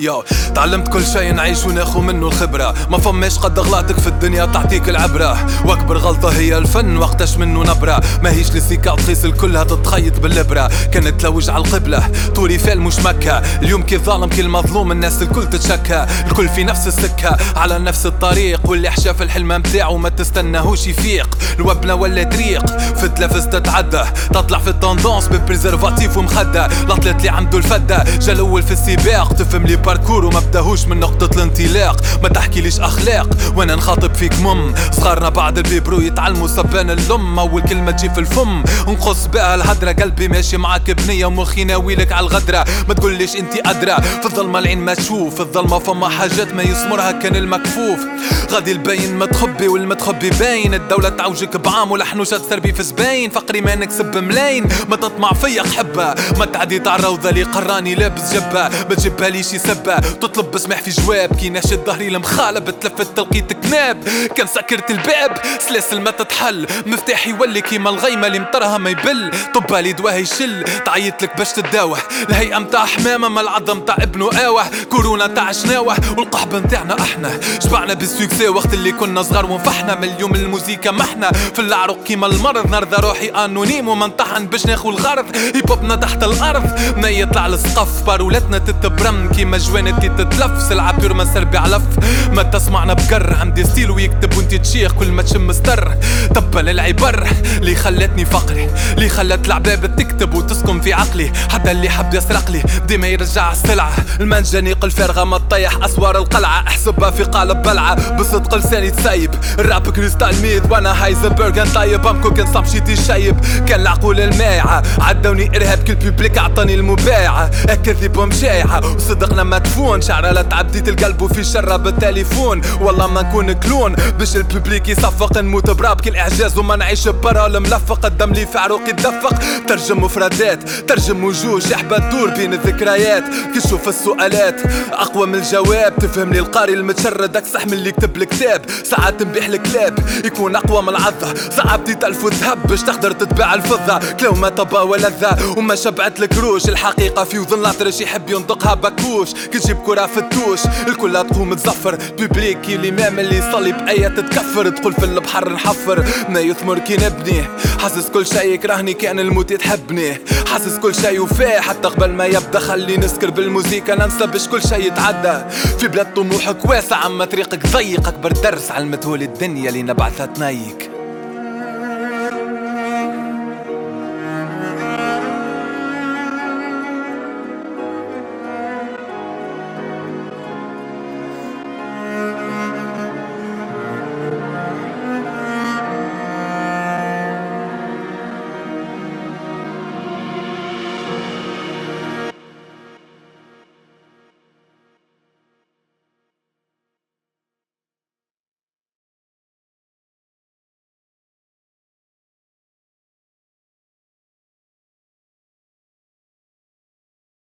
yo تعلمت كل شي نعيش وناخو منه الخبرة. ما فماش قد اغلاطك في الدنيا تعطيك العبرة. وأكبر غلطة هي الفن وقتاش منه نبرة. ماهيش les cicatrices الكلها تتخيط بالابرة كان تلوج على القبلة tour Eiffel مش مكة. اليوم كي الظالم كي المظلوم الناس الكل تتشكى. الكل في نفس السكة على نفس الطريق. واللي حشا في الحلم متاعه ما تستناهوش يفيق. الوبنة ولا طريق في التلفز تتعدى تطلع في ال tendance ب préservatif ومخدة. لطلت لي عنده الفدة جا الأول في السباق. تفهم le parcours وما بداهوش من نقطة الانطلاق. ما تحكيليش أخلاق وأنا نخاطب فيك مم. صغارنا بعد البيبرو يتعلموا سبان اللم. أول كلمة تجي في الفم. نقص بها الهدرة قلبي ماشي معاك بنية. ومخي ناويلك على الغدرة. ما تقوليش انت أدرى. في الظلمة العين ما تشوف. في الظلمة فما حاجات ما يسمرها كان المكفوف. غادي الباين متخبي والمتخبي باين. الدولة تعوجك بعام ولحنوشة تسربي في زباين. فقري ما نكسب ملاين ما تطمع فيا حبة ما تعدي تاع الروضة اللي قراني لابس جبة. ما تجيبها ليش سبة تطلب بسمح في جواب. كي ناشد ظهري المخالب تلفت تلقيت كناب. كان سكرت الباب سلاسل ما تتحل. مفتاح يولي كيما الغيمة اللي مطرها ما يبل. طبها لي دواه يشل. تعيط لك باش تداوح الهيئة متاع حمامة ما العظم تاع ابنه اوح كورونا تاع شناوح والقحبة نتاعنا أحنا. شبعنا بالسوكسي وقت اللي كنا صغار ونفحنا. من اليوم الموسيقى محنا. في العروق كيما المرض. نرضى روحي أنونيم ومنطحن باش ناخو الغرض. هيبوبنا تحت الأرض. ما يطلع السقف. بارولتنا تتبرم كيما جوانتي تتلف سلعة بيور ما سربي علف ما تسمعنا بقر عندي ستيل ويكتب وانت تشيخ كل ما تشم ستر. تبا للعبر اللي خلتني فقري. اللي خلت العباب تكتب وتسكن في عقلي. حتى اللي حب يسرق لي ديما يرجع السلعة. المنجنيق الفارغة ما تطيح أسوار القلعة. احسبها في قالب بلعة بصدق لساني تسايب. الراب كريستال ميد وأنا هايزنبرغ طيب ام كوكن صام شيتي شايب كان العقول المايعة عدوني ارهاب كل بيبليك عطاني المبايعة اكذب ومشايعة وصدقنا مدفون شعر لا تعبديت القلب وفي شرة بالتليفون. والله ما نكون كلون باش الببليك يصفق. نموت براب كل إعجاز وما نعيش برا. الملفق الدم لي في عروقي يتدفق ترجم مفردات ترجم وجوه شحبة تدور بين الذكريات. كشوف السؤالات أقوى من الجواب. تفهمني القاري المتشرد اكسح من اللي كتب الكتاب. ساعات نبيح الكلاب يكون أقوى من العضة ساعات بديت الف ذهب باش تقدر تتباع الفضة. كلو ما طبا ولذة وما شبعت الكروش الحقيقة في وظن الاطرش يحب ينطقها بكوش كي تجيب كرة في التوش. الكل تقوم تزفر. بيبليك الامام اللي يصلي بآية تتكفر. تقول في البحر نحفر. ما يثمر كي نبني. حاسس كل شي يكرهني كأن الموت يتحبني. حاسس كل شي وفاه حتى قبل ما يبدأ خلي نسكر بالموسيقى. ننسى باش كل شي يتعدى. في بلاد طموحك واسع أما طريقك ضيق. أكبر درس علمته الدنيا اللي نبعثها تنيك